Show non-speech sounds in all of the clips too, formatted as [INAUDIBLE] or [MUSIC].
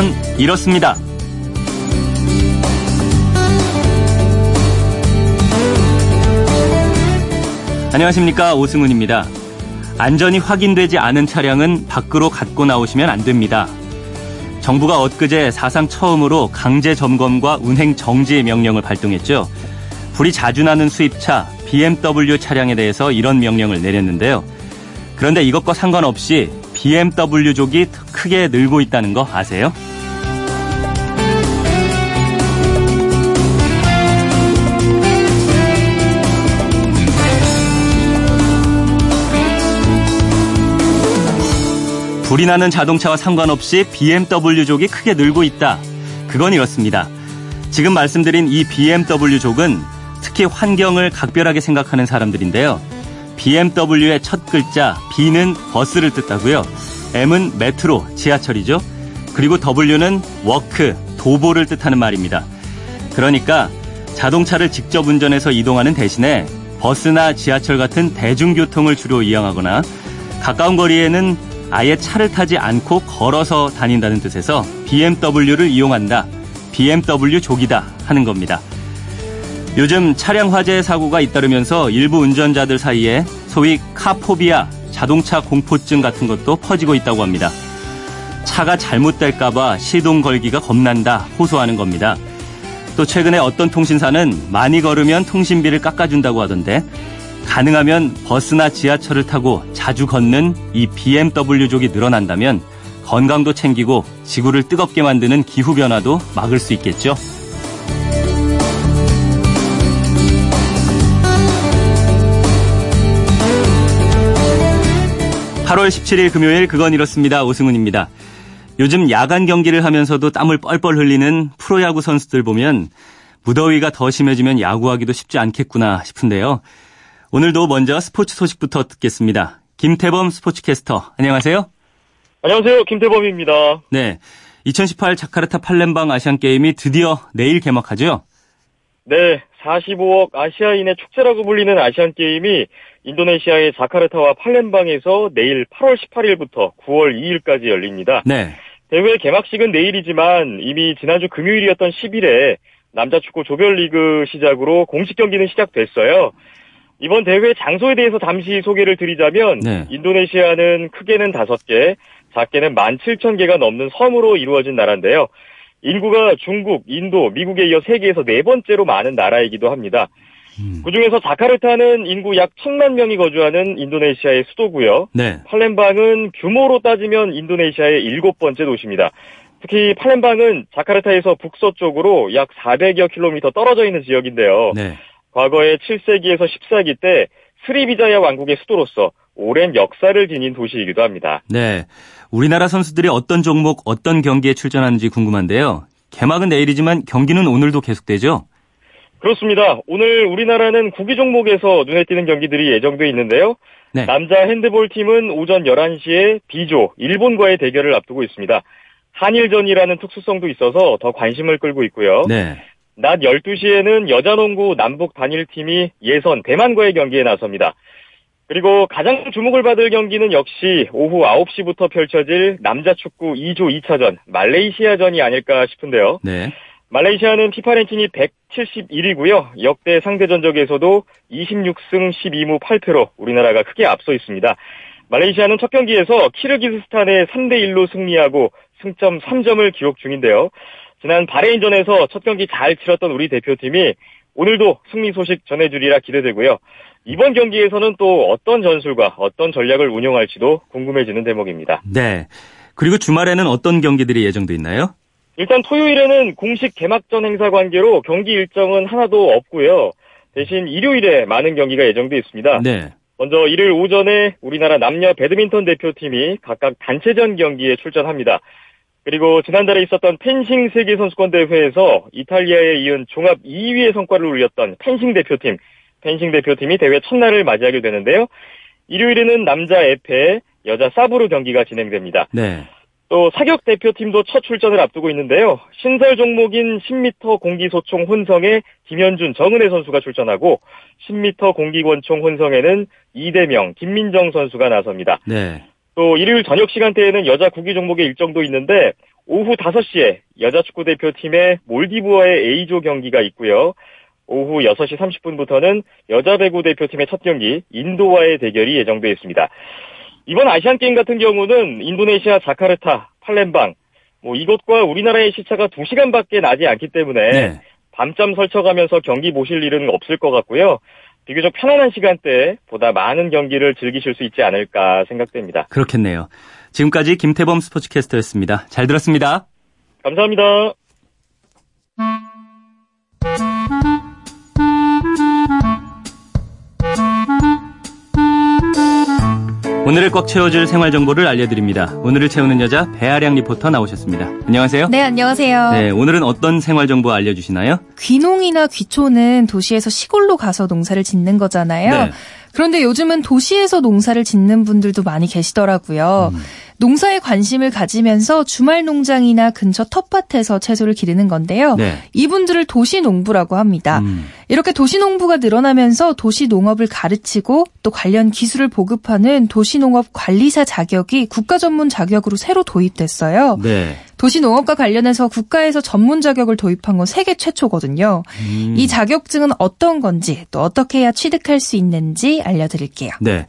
그건 이렇습니다. 안녕하십니까 오승훈입니다. 안전이 확인되지 않은 차량은 밖으로 갖고 나오시면 안 됩니다. 정부가 엊그제 사상 처음으로 강제 점검과 운행 정지 명령을 발동했죠. 불이 자주 나는 수입차 BMW 차량에 대해서 이런 명령을 내렸는데요. 그런데 이것과 상관없이 BMW족이 크게 늘고 있다는 거 아세요? 불이 나는 자동차와 상관없이 BMW족이 크게 늘고 있다. 그건 이렇습니다. 지금 말씀드린 이 BMW족은 특히 환경을 각별하게 생각하는 사람들인데요. BMW의 첫 글자 B는 버스를 뜻하고요. M은 metro, 지하철이죠. 그리고 W는 walk, 도보를 뜻하는 말입니다. 그러니까 자동차를 직접 운전해서 이동하는 대신에 버스나 지하철 같은 대중교통을 주로 이용하거나 가까운 거리에는 아예 차를 타지 않고 걸어서 다닌다는 뜻에서 BMW를 이용한다. BMW 족이다 하는 겁니다. 요즘 차량 화재 사고가 잇따르면서 일부 운전자들 사이에 소위 카포비아, 자동차 공포증 같은 것도 퍼지고 있다고 합니다. 차가 잘못될까봐 시동 걸기가 겁난다 호소하는 겁니다. 또 최근에 어떤 통신사는 많이 걸으면 통신비를 깎아준다고 하던데 가능하면 버스나 지하철을 타고 자주 걷는 이 BMW족이 늘어난다면 건강도 챙기고 지구를 뜨겁게 만드는 기후변화도 막을 수 있겠죠. 8월 17일 금요일 그건 이렇습니다. 오승훈입니다. 요즘 야간 경기를 하면서도 땀을 뻘뻘 흘리는 프로야구 선수들 보면 무더위가 더 심해지면 야구하기도 쉽지 않겠구나 싶은데요. 오늘도 먼저 스포츠 소식부터 듣겠습니다. 김태범 스포츠캐스터, 안녕하세요. 안녕하세요. 김태범입니다. 네. 2018 자카르타 팔렘방 아시안게임이 드디어 내일 개막하죠? 네. 45억 아시아인의 축제라고 불리는 아시안게임이 인도네시아의 자카르타와 팔렘방에서 내일 8월 18일부터 9월 2일까지 열립니다. 네. 대회 개막식은 내일이지만 이미 지난주 금요일이었던 10일에 남자 축구 조별리그 시작으로 공식 경기는 시작됐어요. 이번 대회 장소에 대해서 잠시 소개를 드리자면 네. 인도네시아는 크게는 5개, 작게는 17,000개가 넘는 섬으로 이루어진 나라인데요. 인구가 중국, 인도, 미국에 이어 세계에서 네 번째로 많은 나라이기도 합니다. 음. 그중에서 자카르타는 인구 약 1천만 명이 거주하는 인도네시아의 수도고요. 네. 팔렘방은 규모로 따지면 인도네시아의 일곱 번째 도시입니다. 특히 팔렘방은 자카르타에서 북서쪽으로 약 400여 킬로미터 떨어져 있는 지역인데요. 네. 과거에 7세기에서 14기 때 스리비자야 왕국의 수도로서 오랜 역사를 지닌 도시이기도 합니다. 네. 우리나라 선수들이 어떤 종목, 어떤 경기에 출전하는지 궁금한데요. 개막은 내일이지만 경기는 오늘도 계속되죠? 그렇습니다. 오늘 우리나라는 구기 종목에서 눈에 띄는 경기들이 예정돼 있는데요. 네. 남자 핸드볼 팀은 오전 11시에 B조 일본과의 대결을 앞두고 있습니다. 한일전이라는 특수성도 있어서 더 관심을 끌고 있고요. 네. 낮 12시에는 여자농구 남북 단일팀이 예선 대만과의 경기에 나섭니다. 그리고 가장 주목을 받을 경기는 역시 오후 9시부터 펼쳐질 남자 축구 2조 2차전 말레이시아전이 아닐까 싶은데요. 네. 말레이시아는 피파 랭킹이 171위고요. 역대 상대 전적에서도 26승 12무 8패로 우리나라가 크게 앞서 있습니다. 말레이시아는 첫 경기에서 키르기스스탄에 3대 1로 승리하고 승점 3점을 기록 중인데요. 지난 바레인전에서 첫 경기 잘 치렀던 우리 대표팀이 오늘도 승리 소식 전해주리라 기대되고요. 이번 경기에서는 또 어떤 전술과 어떤 전략을 운용할지도 궁금해지는 대목입니다. 네. 그리고 주말에는 어떤 경기들이 예정돼 있나요? 일단 토요일에는 공식 개막전 행사 관계로 경기 일정은 하나도 없고요. 대신 일요일에 많은 경기가 예정돼 있습니다. 네. 먼저 일요일 오전에 우리나라 남녀 배드민턴 대표팀이 각각 단체전 경기에 출전합니다. 그리고 지난달에 있었던 펜싱 세계 선수권 대회에서 이탈리아에 이은 종합 2위의 성과를 올렸던 펜싱 대표팀, 펜싱 대표팀이 대회 첫날을 맞이하게 되는데요. 일요일에는 남자 에페, 여자 사브로 경기가 진행됩니다. 네. 또 사격 대표팀도 첫 출전을 앞두고 있는데요. 신설 종목인 10m 공기소총 혼성에 김현준, 정은혜 선수가 출전하고 10m 공기권총 혼성에는 이대명, 김민정 선수가 나섭니다. 네. 또 일요일 저녁 시간대에는 여자 구기 종목의 일정도 있는데 오후 5시에 여자 축구 대표팀의 몰디브와의 A조 경기가 있고요. 오후 6시 30분부터는 여자 배구 대표팀의 첫 경기 인도와의 대결이 예정되어 있습니다. 이번 아시안 게임 같은 경우는 인도네시아 자카르타, 팔렘방 뭐 이곳과 우리나라의 시차가 2시간밖에 나지 않기 때문에 네. 밤잠 설쳐가면서 경기 보실 일은 없을 것 같고요. 비교적 편안한 시간대에 보다 많은 경기를 즐기실 수 있지 않을까 생각됩니다. 그렇겠네요. 지금까지 김태범 스포츠캐스터였습니다. 잘 들었습니다. 감사합니다. 오늘을 꽉 채워줄 생활 정보를 알려드립니다. 오늘을 채우는 여자 배아량 리포터 나오셨습니다. 안녕하세요. 네, 안녕하세요. 네, 오늘은 어떤 생활 정보 알려주시나요? 귀농이나 귀촌은 도시에서 시골로 가서 농사를 짓는 거잖아요. 네. 그런데 요즘은 도시에서 농사를 짓는 분들도 많이 계시더라고요. 음. 농사에 관심을 가지면서 주말 농장이나 근처 텃밭에서 채소를 기르는 건데요. 네. 이분들을 도시 농부라고 합니다. 음. 이렇게 도시 농부가 늘어나면서 도시 농업을 가르치고 또 관련 기술을 보급하는 도시 농업 관리사 자격이 국가 전문 자격으로 새로 도입됐어요. 네. 도시농업과 관련해서 국가에서 전문 자격을 도입한 건 세계 최초거든요. 음. 이 자격증은 어떤 건지 또 어떻게 해야 취득할 수 있는지 알려드릴게요. 네.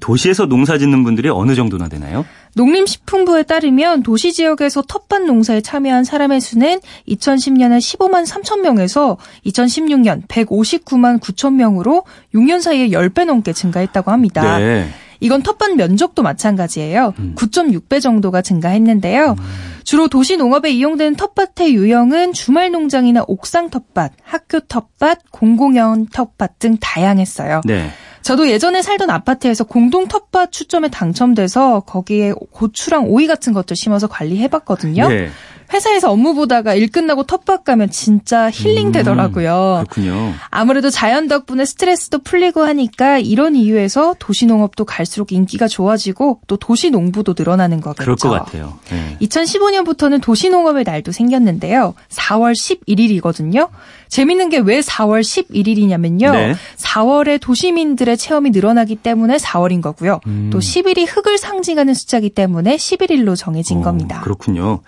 도시에서 농사 짓는 분들이 어느 정도나 되나요? 농림식품부에 따르면 도시 지역에서 텃밭 농사에 참여한 사람의 수는 2010년에 15만 3천 명에서 2016년 159만 9천 명으로 6년 사이에 10배 넘게 증가했다고 합니다. 네. 이건 텃밭 면적도 마찬가지예요. 음. 9.6배 정도가 증가했는데요. 음. 주로 도시 농업에 이용되는 텃밭의 유형은 주말 농장이나 옥상 텃밭, 학교 텃밭, 공공연 텃밭 등 다양했어요. 네. 저도 예전에 살던 아파트에서 공동 텃밭 추첨에 당첨돼서 거기에 고추랑 오이 같은 것들 심어서 관리해봤거든요. 네. 회사에서 업무 보다가 일 끝나고 텃밭 가면 진짜 힐링 되더라고요. 음, 그렇군요. 아무래도 자연 덕분에 스트레스도 풀리고 하니까 이런 이유에서 도시농업도 갈수록 인기가 좋아지고 또 도시농부도 늘어나는 거겠죠. 그럴 것 같아요. 네. 2015년부터는 도시농업의 날도 생겼는데요. 4월 11일이거든요. 재밌는 게 왜 4월 11일이냐면요. 네. 4월에 도시민들의 체험이 늘어나기 때문에 4월인 거고요. 음. 또 10일이 흙을 상징하는 숫자이기 때문에 11일로 정해진 어, 겁니다. 그렇군요.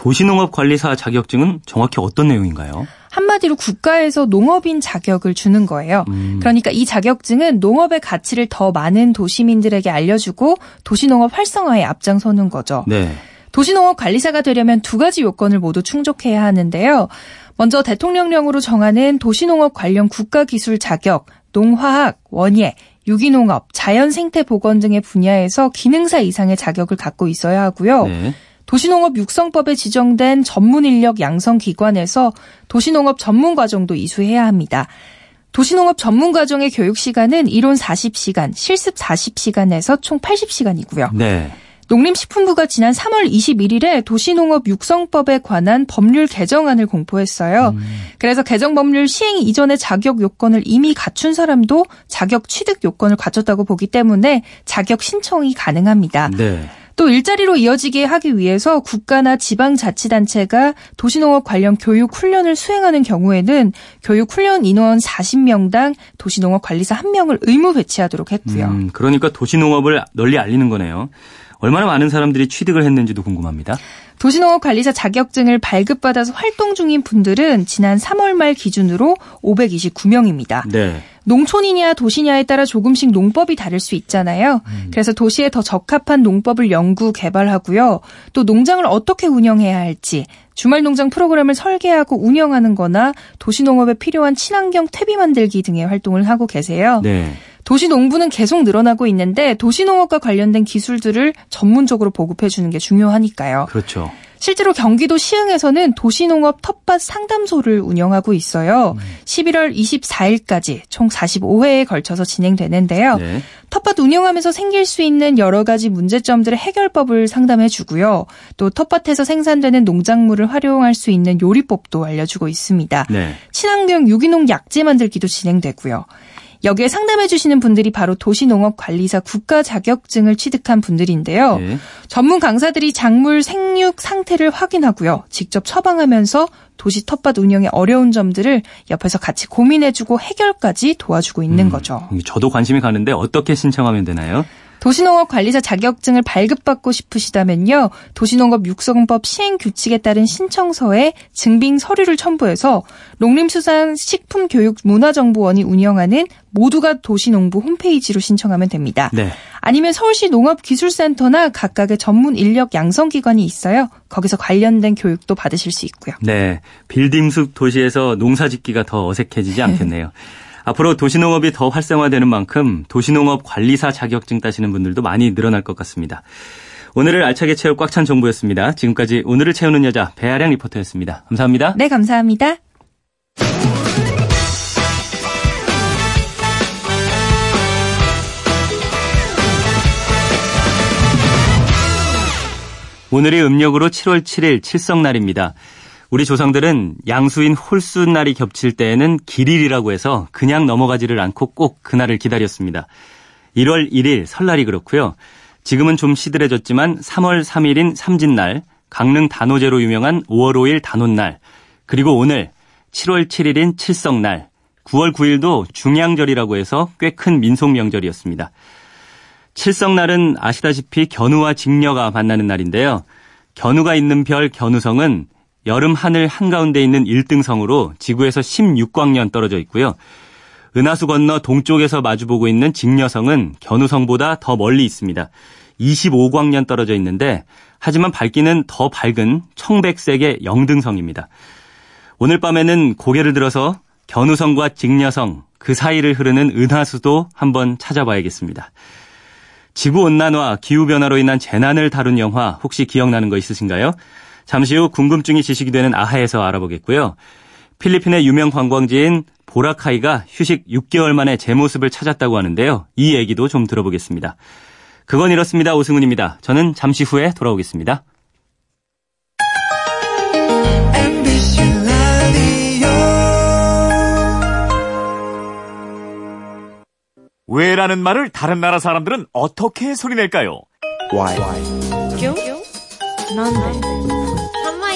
도시농업관리사 자격증은 정확히 어떤 내용인가요? 한마디로 국가에서 농업인 자격을 주는 거예요. 음. 그러니까 이 자격증은 농업의 가치를 더 많은 도시민들에게 알려주고 도시농업 활성화에 앞장서는 거죠. 네. 도시농업 관리사가 되려면 두 가지 요건을 모두 충족해야 하는데요. 먼저 대통령령으로 정하는 도시농업 관련 국가기술 자격, 농화학, 원예, 유기농업, 자연생태보건 등의 분야에서 기능사 이상의 자격을 갖고 있어야 하고요. 네. 도시농업 육성법에 지정된 전문 인력 양성 기관에서 도시농업 전문 과정도 이수해야 합니다. 도시농업 전문 과정의 교육 시간은 이론 40시간, 실습 40시간에서 총 80시간이고요. 네. 농림식품부가 지난 3월 21일에 도시농업 육성법에 관한 법률 개정안을 공포했어요. 음. 그래서 개정 법률 시행 이전의 자격 요건을 이미 갖춘 사람도 자격 취득 요건을 갖췄다고 보기 때문에 자격 신청이 가능합니다. 네. 또 일자리로 이어지게 하기 위해서 국가나 지방자치단체가 도시농업 관련 교육 훈련을 수행하는 경우에는 교육 훈련 인원 40명당 도시농업 관리사 1명을 의무 배치하도록 했고요. 음, 그러니까 도시농업을 널리 알리는 거네요. 얼마나 많은 사람들이 취득을 했는지도 궁금합니다. 도시농업 관리사 자격증을 발급받아서 활동 중인 분들은 지난 3월 말 기준으로 529명입니다. 네. 농촌이냐 도시냐에 따라 조금씩 농법이 다를 수 있잖아요. 음. 그래서 도시에 더 적합한 농법을 연구 개발하고요. 또 농장을 어떻게 운영해야 할지 주말 농장 프로그램을 설계하고 운영하는 거나 도시 농업에 필요한 친환경 퇴비 만들기 등의 활동을 하고 계세요. 네. 도시 농부는 계속 늘어나고 있는데 도시 농업과 관련된 기술들을 전문적으로 보급해 주는 게 중요하니까요. 그렇죠. 실제로 경기도 시흥에서는 도시농업 텃밭 상담소를 운영하고 있어요. 음. 11월 24일까지 총 45회에 걸쳐서 진행되는데요. 네. 텃밭 운영하면서 생길 수 있는 여러 가지 문제점들의 해결법을 상담해 주고요. 또 텃밭에서 생산되는 농작물을 활용할 수 있는 요리법도 알려주고 있습니다. 네. 친환경 유기농 약재 만들기도 진행되고요. 여기에 상담해 주시는 분들이 바로 도시농업관리사 국가 자격증을 취득한 분들인데요. 네. 전문 강사들이 작물 생육 상태를 확인하고요. 직접 처방하면서 도시 텃밭 운영의 어려운 점들을 옆에서 같이 고민해주고 해결까지 도와주고 있는 음, 거죠. 저도 관심이 가는데 어떻게 신청하면 되나요? 도시농업 관리사 자격증을 발급받고 싶으시다면요. 도시농업 육성법 시행 규칙에 따른 신청서에 증빙 서류를 첨부해서 농림수산 식품교육문화정보원이 운영하는 모두가 도시농부 홈페이지로 신청하면 됩니다. 네. 아니면 서울시 농업기술센터나 각각의 전문 인력 양성기관이 있어요. 거기서 관련된 교육도 받으실 수 있고요. 네. 빌딩숲 도시에서 농사 짓기가 더 어색해지지 않겠네요. [LAUGHS] 앞으로 도시농업이 더 활성화되는 만큼 도시농업 관리사 자격증 따시는 분들도 많이 늘어날 것 같습니다. 오늘을 알차게 채울 꽉 찬 정보였습니다. 지금까지 오늘을 채우는 여자 배아량 리포터였습니다. 감사합니다. 네, 감사합니다. 오늘이 음력으로 7월 7일 칠성날입니다. 우리 조상들은 양수인 홀수날이 겹칠 때에는 길일이라고 해서 그냥 넘어가지를 않고 꼭 그날을 기다렸습니다. 1월 1일 설날이 그렇고요. 지금은 좀 시들해졌지만 3월 3일인 삼진날, 강릉 단오제로 유명한 5월 5일 단오날, 그리고 오늘 7월 7일인 칠성날, 9월 9일도 중양절이라고 해서 꽤 큰 민속 명절이었습니다. 칠성날은 아시다시피 견우와 직녀가 만나는 날인데요. 견우가 있는 별 견우성은 여름 하늘 한가운데 있는 1등성으로 지구에서 16광년 떨어져 있고요. 은하수 건너 동쪽에서 마주보고 있는 직녀성은 견우성보다 더 멀리 있습니다. 25광년 떨어져 있는데 하지만 밝기는 더 밝은 청백색의 영등성입니다. 오늘 밤에는 고개를 들어서 견우성과 직녀성 그 사이를 흐르는 은하수도 한번 찾아봐야겠습니다. 지구 온난화, 기후 변화로 인한 재난을 다룬 영화 혹시 기억나는 거 있으신가요? 잠시 후 궁금증이 지식이 되는 아하에서 알아보겠고요. 필리핀의 유명 관광지인 보라카이가 휴식 6개월 만에 제 모습을 찾았다고 하는데요. 이 얘기도 좀 들어보겠습니다. 그건 이렇습니다. 오승훈입니다. 저는 잠시 후에 돌아오겠습니다. 왜라는 말을 다른 나라 사람들은 어떻게 소리낼까요? Why?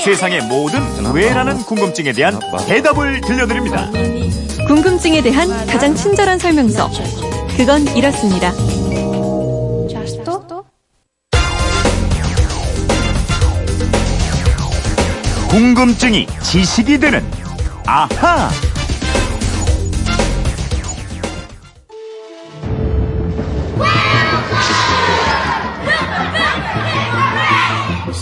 세상의 모든 왜라는 궁금증에 대한 대답을 들려드립니다. 궁금증에 대한 가장 친절한 설명서. 그건 이렇습니다. 궁금증이 지식이 되는 아하.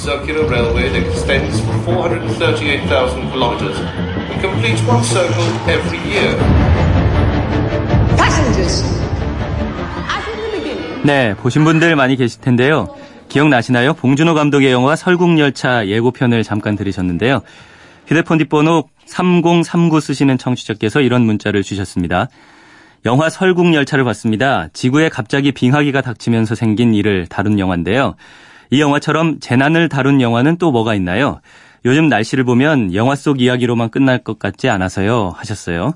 Circular railway that extends for 438,000 kilometers and completes one circle every year. Passengers. 네, 보신 분들 많이 계실 텐데요. 기억나시나요? 봉준호 감독의 영화 설국열차 예고편을 잠깐 들으셨는데요. 휴대폰 뒷번호 3039 쓰시는 청취자께서 이런 문자를 주셨습니다. 영화 설국열차를 봤습니다. 지구에 갑자기 빙하기가 닥치면서 생긴 일을 다룬 영화인데요. 이 영화처럼 재난을 다룬 영화는 또 뭐가 있나요? 요즘 날씨를 보면 영화 속 이야기로만 끝날 것 같지 않아서요 하셨어요.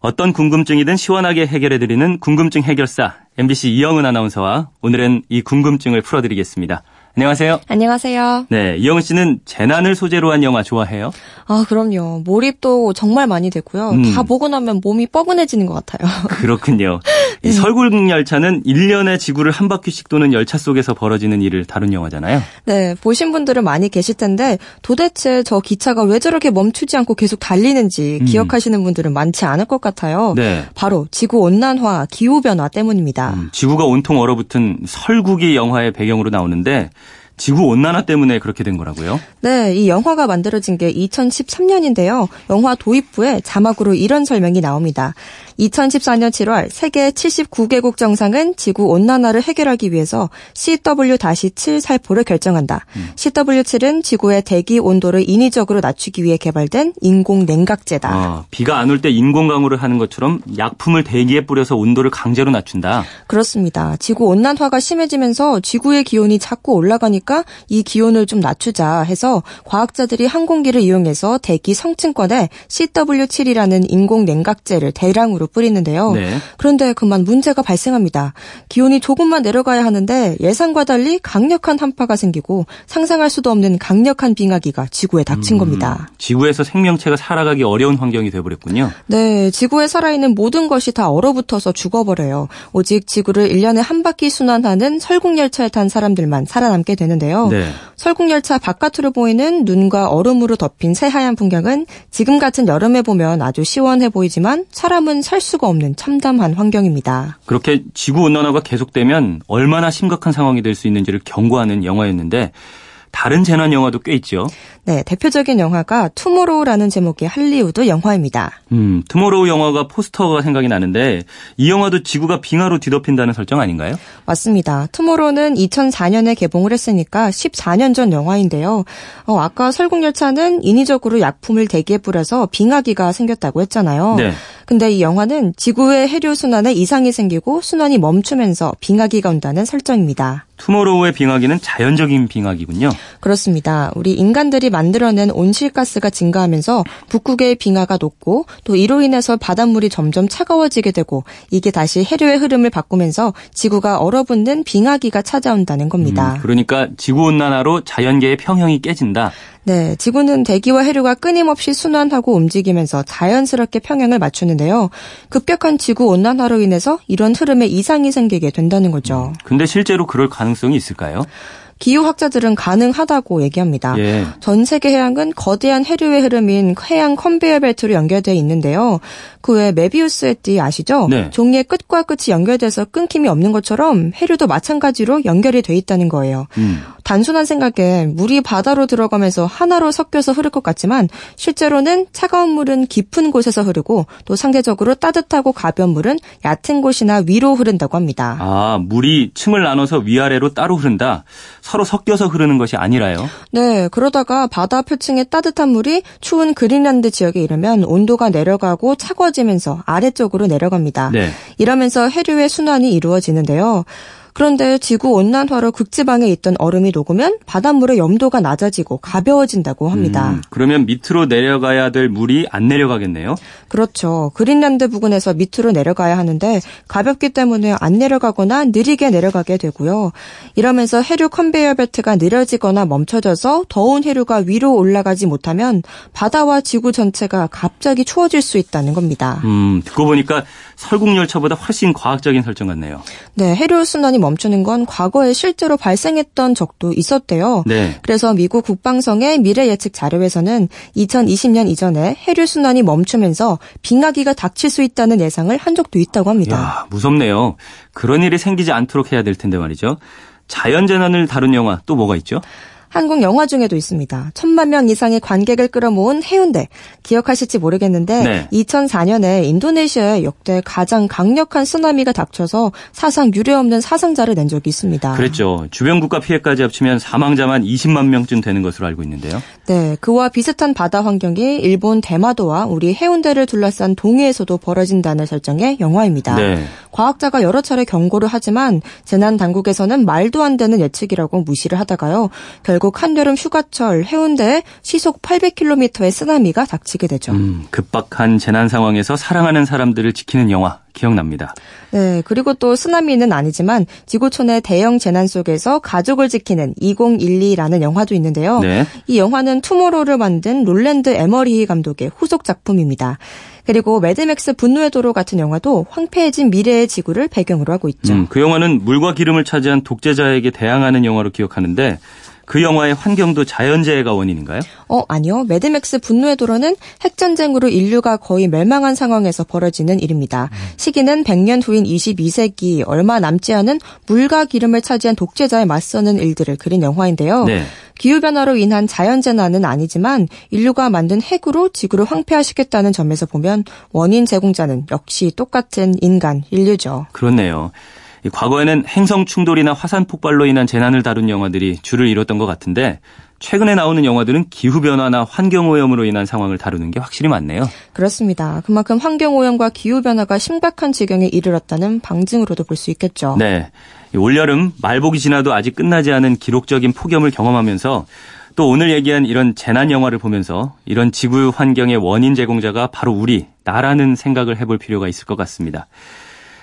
어떤 궁금증이든 시원하게 해결해드리는 궁금증 해결사 MBC 이영은 아나운서와 오늘은 이 궁금증을 풀어드리겠습니다. 안녕하세요. 안녕하세요. 네, 이영은 씨는 재난을 소재로 한 영화 좋아해요? 아, 그럼요. 몰입도 정말 많이 됐고요. 음. 다 보고 나면 몸이 뻐근해지는 것 같아요. 그렇군요. 이 네. 설국열 열차는 1년에 지구를 한 바퀴씩 도는 열차 속에서 벌어지는 일을 다룬 영화잖아요. 네, 보신 분들은 많이 계실 텐데 도대체 저 기차가 왜 저렇게 멈추지 않고 계속 달리는지 음. 기억하시는 분들은 많지 않을 것 같아요. 네. 바로 지구 온난화, 기후 변화 때문입니다. 음, 지구가 온통 얼어붙은 설국이 영화의 배경으로 나오는데 지구 온난화 때문에 그렇게 된 거라고요? 네, 이 영화가 만들어진 게 2013년인데요. 영화 도입부에 자막으로 이런 설명이 나옵니다. 2014년 7월 세계 79개국 정상은 지구 온난화를 해결하기 위해서 CW-7 살포를 결정한다. 음. CW7은 지구의 대기 온도를 인위적으로 낮추기 위해 개발된 인공 냉각제다. 아, 비가 안 올 때 인공 강우를 하는 것처럼 약품을 대기에 뿌려서 온도를 강제로 낮춘다. 그렇습니다. 지구 온난화가 심해지면서 지구의 기온이 자꾸 올라가니까 이 기온을 좀 낮추자 해서 과학자들이 항공기를 이용해서 대기 성층권에 CW7이라는 인공 냉각제를 대량으로 지구로 뿌리는데요. 네. 그런데 그만 문제가 발생합니다. 기온이 조금만 내려가야 하는데 예상과 달리 강력한 한파가 생기고 상상할 수도 없는 강력한 빙하기가 지구에 닥친 음, 겁니다. 지구에서 생명체가 살아가기 어려운 환경이 되어버렸군요. 네, 지구에 살아있는 모든 것이 다 얼어붙어서 죽어버려요. 오직 지구를 1년에 한 바퀴 순환하는 설국열차에 탄 사람들만 살아남게 되는데요. 네. 설국열차 바깥으로 보이는 눈과 얼음으로 덮인 새하얀 풍경은 지금 같은 여름에 보면 아주 시원해 보이지만 사람은 살 수가 없는 참담한 환경입니다. 그렇게 지구 온난화가 계속되면 얼마나 심각한 상황이 될 수 있는지를 경고하는 영화였는데 다른 재난 영화도 꽤 있죠. 네, 대표적인 영화가 투모로우라는 제목의 할리우드 영화입니다. 음, 투모로우 영화가 포스터가 생각이 나는데 이 영화도 지구가 빙하로 뒤덮인다는 설정 아닌가요? 맞습니다. 투모로우는 2004년에 개봉을 했으니까 14년 전 영화인데요. 어, 아까 설국열차는 인위적으로 약품을 대기에 뿌려서 빙하기가 생겼다고 했잖아요. 네. 근데 이 영화는 지구의 해류 순환에 이상이 생기고 순환이 멈추면서 빙하기가 온다는 설정입니다. 투모로우의 빙하기는 자연적인 빙하기군요. 그렇습니다. 우리 인간들이 만들어낸 온실가스가 증가하면서 북극의 빙하가 녹고 또 이로 인해서 바닷물이 점점 차가워지게 되고 이게 다시 해류의 흐름을 바꾸면서 지구가 얼어붙는 빙하기가 찾아온다는 겁니다. 음, 그러니까 지구 온난화로 자연계의 평형이 깨진다. 네, 지구는 대기와 해류가 끊임없이 순환하고 움직이면서 자연스럽게 평형을 맞추는데요. 급격한 지구 온난화로 인해서 이런 흐름에 이상이 생기게 된다는 거죠. 근데 실제로 그럴 가능성이 있을까요? 기후학자들은 가능하다고 얘기합니다. 예. 전 세계 해양은 거대한 해류의 흐름인 해양 컨베이어 벨트로 연결되어 있는데요. 그 외 메비우스의 띠 아시죠? 네. 종이의 끝과 끝이 연결돼서 끊김이 없는 것처럼 해류도 마찬가지로 연결이 돼 있다는 거예요. 음. 단순한 생각에 물이 바다로 들어가면서 하나로 섞여서 흐를 것 같지만 실제로는 차가운 물은 깊은 곳에서 흐르고 또 상대적으로 따뜻하고 가벼운 물은 얕은 곳이나 위로 흐른다고 합니다. 아, 물이 층을 나눠서 위아래로 따로 흐른다. 서로 섞여서 흐르는 것이 아니라요? 네, 그러다가 바다 표층의 따뜻한 물이 추운 그린란드 지역에 이르면 온도가 내려가고 차가워지면서 아래쪽으로 내려갑니다. 네. 이러면서 해류의 순환이 이루어지는데요. 그런데 지구 온난화로 극지방에 있던 얼음이 녹으면 바닷물의 염도가 낮아지고 가벼워진다고 합니다. 음, 그러면 밑으로 내려가야 될 물이 안 내려가겠네요? 그렇죠. 그린란드 부근에서 밑으로 내려가야 하는데 가볍기 때문에 안 내려가거나 느리게 내려가게 되고요. 이러면서 해류 컨베이어 벨트가 느려지거나 멈춰져서 더운 해류가 위로 올라가지 못하면 바다와 지구 전체가 갑자기 추워질 수 있다는 겁니다. 음, 듣고 보니까 설국열차보다 훨씬 과학적인 설정 같네요. 네, 해류 순환이 멈추는 건 과거에 실제로 발생했던 적도 있었대요. 네. 그래서 미국 국방성의 미래 예측 자료에서는 2020년 이전에 해류 순환이 멈추면서 빙하기가 닥칠 수 있다는 예상을 한 적도 있다고 합니다. 야, 무섭네요. 그런 일이 생기지 않도록 해야 될 텐데 말이죠. 자연 재난을 다룬 영화 또 뭐가 있죠? 한국 영화 중에도 있습니다. 천만 명 이상의 관객을 끌어모은 해운대. 기억하실지 모르겠는데 네. 2004년에 인도네시아에 역대 가장 강력한 쓰나미가 닥쳐서 사상 유례없는 사상자를 낸 적이 있습니다. 그랬죠. 주변 국가 피해까지 합치면 사망자만 20만 명쯤 되는 것으로 알고 있는데요. 네, 그와 비슷한 바다 환경이 일본 대마도와 우리 해운대를 둘러싼 동해에서도 벌어진다는 설정의 영화입니다. 네. 과학자가 여러 차례 경고를 하지만 재난 당국에서는 말도 안 되는 예측이라고 무시를 하다가요. 결국 한여름 휴가철 해운대에 시속 800km의 쓰나미가 닥치게 되죠. 음, 급박한 재난 상황에서 사랑하는 사람들을 지키는 영화 기억납니다. 네, 그리고 또 쓰나미는 아니지만 지구촌의 대형 재난 속에서 가족을 지키는 2012라는 영화도 있는데요. 네. 이 영화는 투모로우를 만든 롤랜드 에머리히 감독의 후속 작품입니다. 그리고 매드맥스 분노의 도로 같은 영화도 황폐해진 미래의 지구를 배경으로 하고 있죠. 음, 그 영화는 물과 기름을 차지한 독재자에게 대항하는 영화로 기억하는데 그 영화의 환경도 자연재해가 원인인가요? 어, 아니요. 매드맥스 분노의 도로는 핵전쟁으로 인류가 거의 멸망한 상황에서 벌어지는 일입니다. 음. 시기는 100년 후인 22세기 얼마 남지 않은 물과 기름을 차지한 독재자에 맞서는 일들을 그린 영화인데요. 네. 기후변화로 인한 자연재난은 아니지만 인류가 만든 핵으로 지구를 황폐화시켰다는 점에서 보면 원인 제공자는 역시 똑같은 인간, 인류죠. 그렇네요. 과거에는 행성 충돌이나 화산 폭발로 인한 재난을 다룬 영화들이 줄을 이뤘던 것 같은데 최근에 나오는 영화들은 기후변화나 환경오염으로 인한 상황을 다루는 게 확실히 많네요. 그렇습니다. 그만큼 환경오염과 기후변화가 심각한 지경에 이르렀다는 방증으로도 볼 수 있겠죠. 네. 올여름 말복이 지나도 아직 끝나지 않은 기록적인 폭염을 경험하면서 또 오늘 얘기한 이런 재난 영화를 보면서 이런 지구 환경의 원인 제공자가 바로 우리, 나라는 생각을 해볼 필요가 있을 것 같습니다.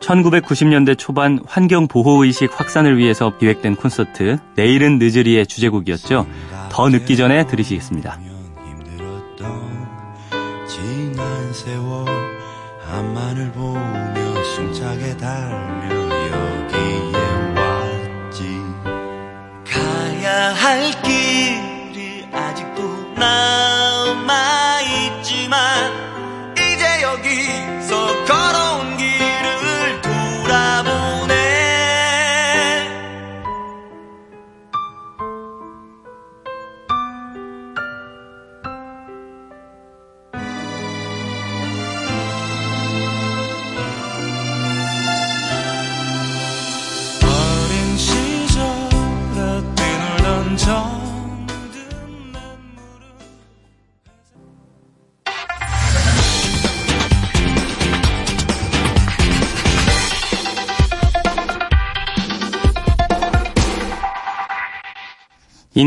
1990년대 초반 환경 보호 의식 확산을 위해서 기획된 콘서트 내일은 늦으리의 주제곡이었죠. 더 늦기 전에 들으시겠습니다. 지난 세월 한만을 보며 숨차게 달며 여기에 왔지 가야 할 길이 아직도 남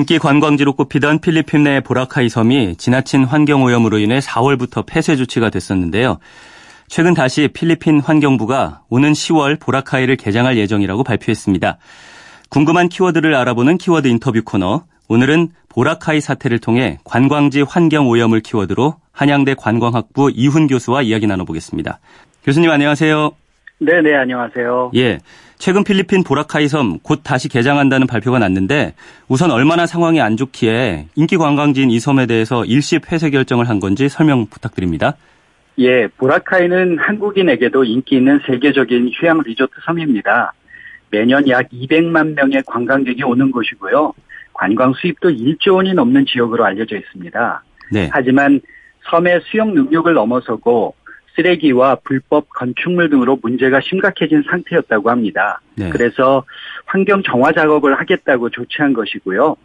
인기 관광지로 꼽히던 필리핀 내 보라카이 섬이 지나친 환경오염으로 인해 4월부터 폐쇄 조치가 됐었는데요. 최근 다시 필리핀 환경부가 오는 10월 보라카이를 개장할 예정이라고 발표했습니다. 궁금한 키워드를 알아보는 키워드 인터뷰 코너. 오늘은 보라카이 사태를 통해 관광지 환경 오염을 키워드로 한양대 관광학부 이훈 교수와 이야기 나눠보겠습니다. 교수님 안녕하세요. 네, 네, 안녕하세요. 예. 최근 필리핀 보라카이 섬 곧 다시 개장한다는 발표가 났는데 우선 얼마나 상황이 안 좋기에 인기 관광지인 이 섬에 대해서 일시 폐쇄 결정을 한 건지 설명 부탁드립니다. 예, 보라카이는 한국인에게도 인기 있는 세계적인 휴양 리조트 섬입니다. 매년 약 200만 명의 관광객이 오는 곳이고요. 관광 수입도 1조 원이 넘는 지역으로 알려져 있습니다. 네. 하지만 섬의 수용 능력을 넘어서고 쓰레기와 불법 건축물 등으로 문제가 심각해진 상태였다고 합니다. 네. 그래서 환경 정화 작업을 하겠다고 조치한 것이고요.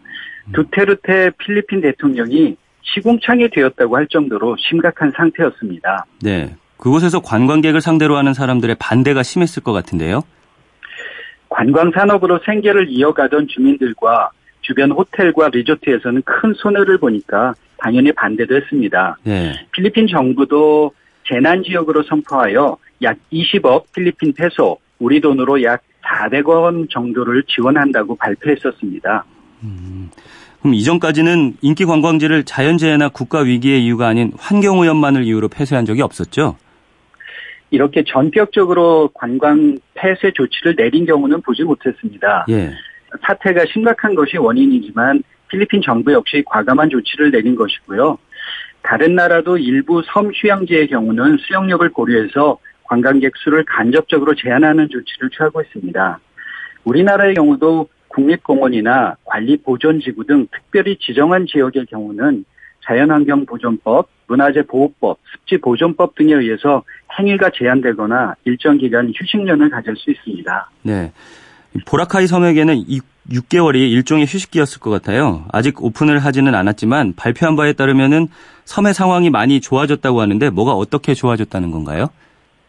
음. 두테르테 필리핀 대통령이 시궁창이 되었다고 할 정도로 심각한 상태였습니다. 네. 그곳에서 관광객을 상대로 하는 사람들의 반대가 심했을 것 같은데요. 관광 산업으로 생계를 이어가던 주민들과 주변 호텔과 리조트에서는 큰 손해를 보니까 당연히 반대도 했습니다. 네. 필리핀 정부도 재난 지역으로 선포하여 약 20억 필리핀 페소, 우리 돈으로 약 400원 정도를 지원한다고 발표했었습니다. 그럼 이전까지는 인기 관광지를 자연재해나 국가 위기의 이유가 아닌 환경 오염만을 이유로 폐쇄한 적이 없었죠? 이렇게 전격적으로 관광 폐쇄 조치를 내린 경우는 보지 못했습니다. 예. 사태가 심각한 것이 원인이지만 필리핀 정부 역시 과감한 조치를 내린 것이고요. 다른 나라도 일부 섬 휴양지의 경우는 수영력을 고려해서 관광객 수를 간접적으로 제한하는 조치를 취하고 있습니다. 우리나라의 경우도 국립공원이나 관리 보존 지구 등 특별히 지정한 지역의 경우는 자연환경보존법, 문화재보호법, 습지보존법 등에 의해서 행위가 제한되거나 일정 기간 휴식년을 가질 수 있습니다. 네. 보라카이 섬에게는 이 6개월이 일종의 휴식기였을 것 같아요. 아직 오픈을 하지는 않았지만 발표한 바에 따르면은 섬의 상황이 많이 좋아졌다고 하는데 뭐가 어떻게 좋아졌다는 건가요?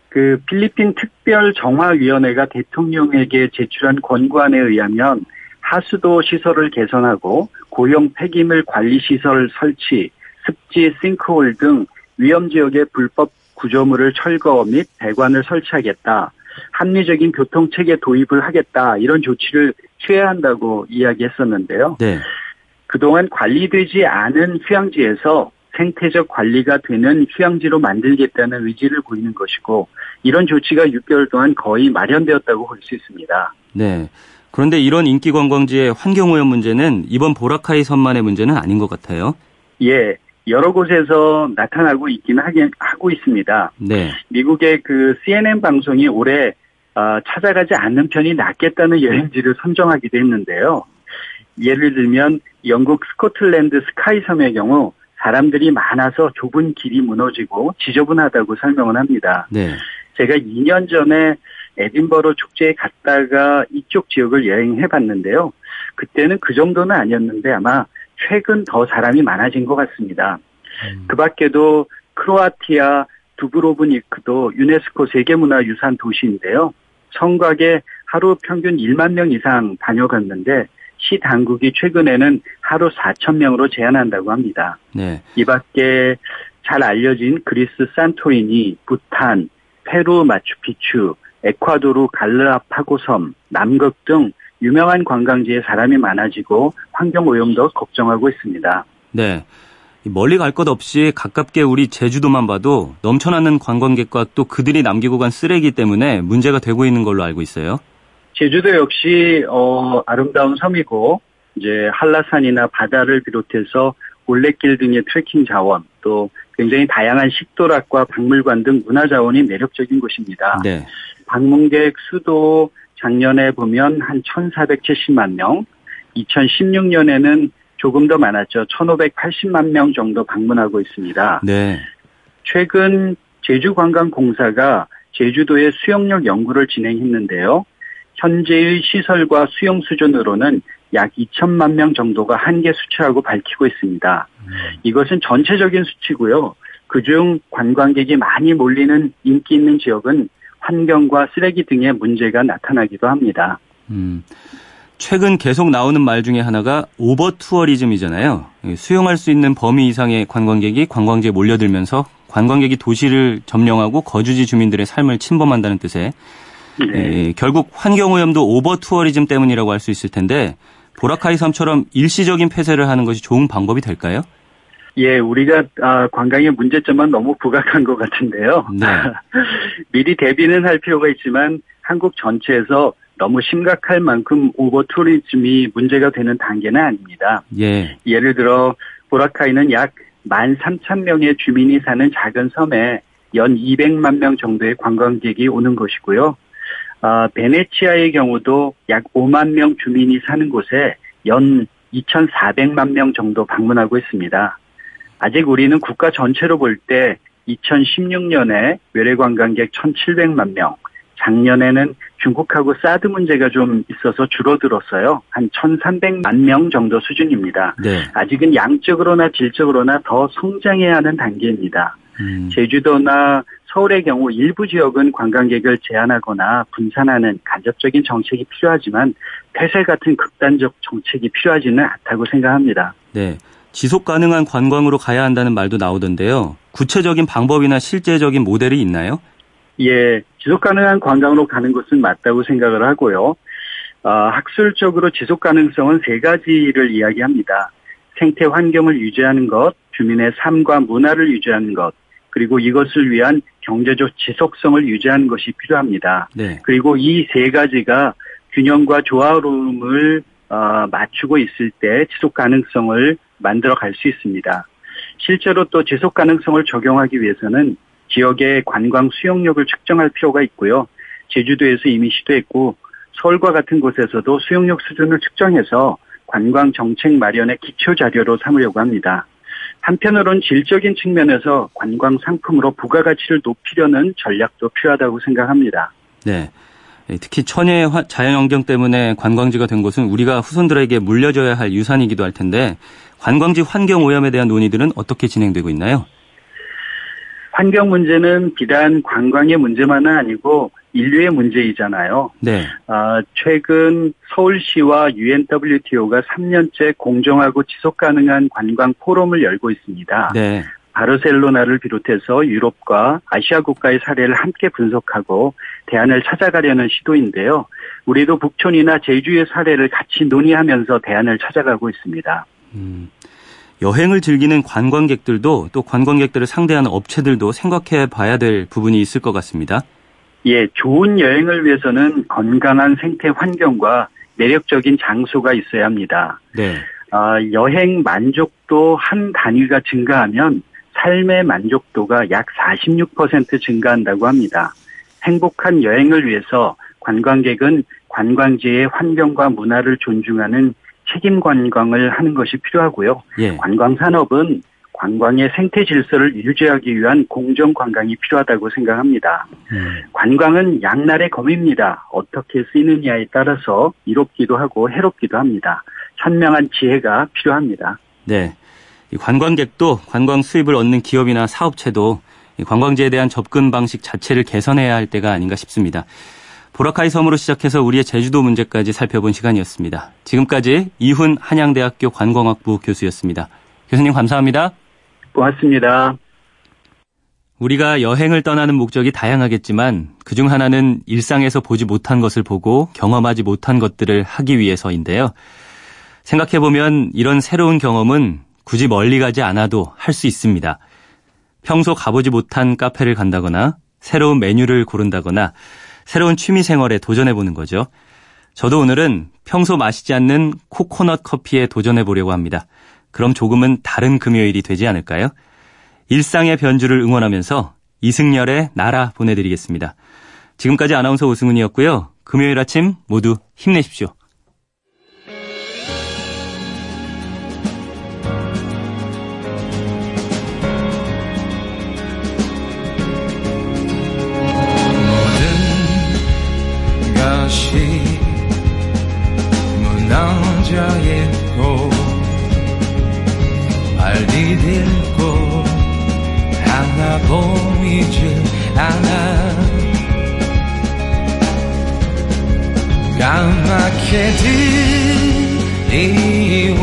그 필리핀 특별 정화위원회가 대통령에게 제출한 권고안에 의하면 하수도 시설을 개선하고 고용 폐기물 관리 시설 설치, 습지 싱크홀 등 위험 지역의 불법 구조물을 철거 및 배관을 설치하겠다. 합리적인 교통 체계 도입을 하겠다. 이런 조치를 취해야 한다고 이야기했었는데요. 네. 그동안 관리되지 않은 휴양지에서 생태적 관리가 되는 휴양지로 만들겠다는 의지를 보이는 것이고 이런 조치가 6개월 동안 거의 마련되었다고 볼 수 있습니다. 네. 그런데 이런 인기 관광지의 환경오염 문제는 이번 보라카이 섬만의 문제는 아닌 것 같아요. 예, 여러 곳에서 나타나고 있긴 하긴 하고 있습니다. 네. 미국의 그 CNN 방송이 올해 어, 찾아가지 않는 편이 낫겠다는 여행지를 선정하기도 했는데요. 예를 들면 영국 스코틀랜드 스카이 섬의 경우 사람들이 많아서 좁은 길이 무너지고 지저분하다고 설명을 합니다. 네. 제가 2년 전에 에딘버러 축제에 갔다가 이쪽 지역을 여행해 봤는데요. 그때는 그 정도는 아니었는데 아마 최근 더 사람이 많아진 것 같습니다. 음. 그 밖에도 크로아티아 두브로브니크도 유네스코 세계문화유산 도시인데요. 성곽에 하루 평균 1만 명 이상 다녀갔는데 시 당국이 최근에는 하루 4천 명으로 제한한다고 합니다. 네. 이 밖에 잘 알려진 그리스 산토리니, 부탄, 페루 마추픽추, 에콰도르 갈라파고섬, 남극 등 유명한 관광지에 사람이 많아지고 환경 오염도 걱정하고 있습니다. 네. 멀리 갈 것 없이 가깝게 우리 제주도만 봐도 넘쳐나는 관광객과 또 그들이 남기고 간 쓰레기 때문에 문제가 되고 있는 걸로 알고 있어요. 제주도 역시 어, 아름다운 섬이고 이제 한라산이나 바다를 비롯해서 올레길 등의 트레킹 자원 또 굉장히 다양한 식도락과 박물관 등 문화 자원이 매력적인 곳입니다. 네. 방문객 수도 작년에 보면 한 1,470만 명, 2016년에는 조금 더 많았죠. 1,580만 명 정도 방문하고 있습니다. 네. 최근 제주관광공사가 제주도의 수용력 연구를 진행했는데요. 현재의 시설과 수용 수준으로는 약 2천만 명 정도가 한계 수치라고 밝히고 있습니다. 음. 이것은 전체적인 수치고요. 그중 관광객이 많이 몰리는 인기 있는 지역은 환경과 쓰레기 등의 문제가 나타나기도 합니다. 음. 최근 계속 나오는 말 중에 하나가 overtourism이잖아요. 수용할 수 있는 범위 이상의 관광객이 관광지에 몰려들면서 관광객이 도시를 점령하고 거주지 주민들의 삶을 침범한다는 뜻의 네. 에, 결국 환경 오염도 오버 투어리즘 때문이라고 할 수 있을 텐데 보라카이 섬처럼 일시적인 폐쇄를 하는 것이 좋은 방법이 될까요? 예, 우리가 아, 관광의 문제점만 너무 부각한 것 같은데요. 네. [LAUGHS] 미리 대비는 할 필요가 있지만 한국 전체에서 너무 심각할 만큼 overtourism이 문제가 되는 단계는 아닙니다. 예. 예를 들어 보라카이는 약 13,000명의 주민이 사는 작은 섬에 연 200만 명 정도의 관광객이 오는 것이고요. 어, 베네치아의 경우도 약 5만 명 주민이 사는 곳에 연 2,400만 명 정도 방문하고 있습니다. 아직 우리는 국가 전체로 볼 때 2016년에 외래 관광객 1,700만 명, 작년에는 중국하고 사드 문제가 좀 있어서 줄어들었어요. 한 1,300만 명 정도 수준입니다. 네. 아직은 양적으로나 질적으로나 더 성장해야 하는 단계입니다. 음. 제주도나 서울의 경우 일부 지역은 관광객을 제한하거나 분산하는 간접적인 정책이 필요하지만 폐쇄 같은 극단적 정책이 필요하지는 않다고 생각합니다. 네. 지속 가능한 관광으로 가야 한다는 말도 나오던데요. 구체적인 방법이나 실제적인 모델이 있나요? 예, 지속 가능한 관광으로 가는 것은 맞다고 생각을 하고요. 어, 학술적으로 지속 가능성은 세 가지를 이야기합니다. 생태 환경을 유지하는 것, 주민의 삶과 문화를 유지하는 것, 그리고 이것을 위한 경제적 지속성을 유지하는 것이 필요합니다. 네. 그리고 이 세 가지가 균형과 조화로움을 어, 맞추고 있을 때 지속 가능성을 만들어 갈 수 있습니다. 실제로 또 지속 가능성을 적용하기 위해서는 지역의 관광 수용력을 측정할 필요가 있고요. 제주도에서 이미 시도했고 서울과 같은 곳에서도 수용력 수준을 측정해서 관광 정책 마련의 기초 자료로 삼으려고 합니다. 한편으론 질적인 측면에서 관광 상품으로 부가가치를 높이려는 전략도 필요하다고 생각합니다. 네. 특히 천혜의 자연환경 때문에 관광지가 된 곳은 우리가 후손들에게 물려줘야 할 유산이기도 할 텐데 관광지 환경 오염에 대한 논의들은 어떻게 진행되고 있나요? 환경 문제는 비단 관광의 문제만은 아니고 인류의 문제이잖아요. 네. 아, 최근 서울시와 UNWTO가 3년째 공정하고 지속 가능한 관광 포럼을 열고 있습니다. 네. 바르셀로나를 비롯해서 유럽과 아시아 국가의 사례를 함께 분석하고 대안을 찾아가려는 시도인데요. 우리도 북촌이나 제주의 사례를 같이 논의하면서 대안을 찾아가고 있습니다. 음. 여행을 즐기는 관광객들도 또 관광객들을 상대하는 업체들도 생각해 봐야 될 부분이 있을 것 같습니다. 예, 좋은 여행을 위해서는 건강한 생태 환경과 매력적인 장소가 있어야 합니다. 네. 어, 여행 만족도 한 단위가 증가하면 삶의 만족도가 약 46% 증가한다고 합니다. 행복한 여행을 위해서 관광객은 관광지의 환경과 문화를 존중하는 책임 관광을 하는 것이 필요하고요. 예. 관광 산업은 관광의 생태 질서를 유지하기 위한 공정 관광이 필요하다고 생각합니다. 음. 관광은 양날의 검입니다. 어떻게 쓰이느냐에 따라서 이롭기도 하고 해롭기도 합니다. 현명한 지혜가 필요합니다. 네. 관광객도 관광 수입을 얻는 기업이나 사업체도 관광지에 대한 접근 방식 자체를 개선해야 할 때가 아닌가 싶습니다. 보라카이 섬으로 시작해서 우리의 제주도 문제까지 살펴본 시간이었습니다. 지금까지 이훈 한양대학교 관광학부 교수였습니다. 교수님 감사합니다. 고맙습니다. 우리가 여행을 떠나는 목적이 다양하겠지만 그중 하나는 일상에서 보지 못한 것을 보고 경험하지 못한 것들을 하기 위해서인데요. 생각해보면 이런 새로운 경험은 굳이 멀리 가지 않아도 할 수 있습니다. 평소 가보지 못한 카페를 간다거나 새로운 메뉴를 고른다거나 새로운 취미 생활에 도전해 보는 거죠. 저도 오늘은 평소 마시지 않는 코코넛 커피에 도전해 보려고 합니다. 그럼 조금은 다른 금요일이 되지 않을까요? 일상의 변주를 응원하면서 이승열의 나라 보내드리겠습니다. 지금까지 아나운서 오승훈이었고요. 금요일 아침 모두 힘내십시오. 젖어 있고 발 디딜고 하나 보이지 않아. 까맣게 들이온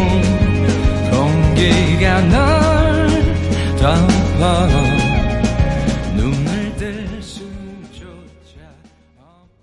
공기가 널 덮어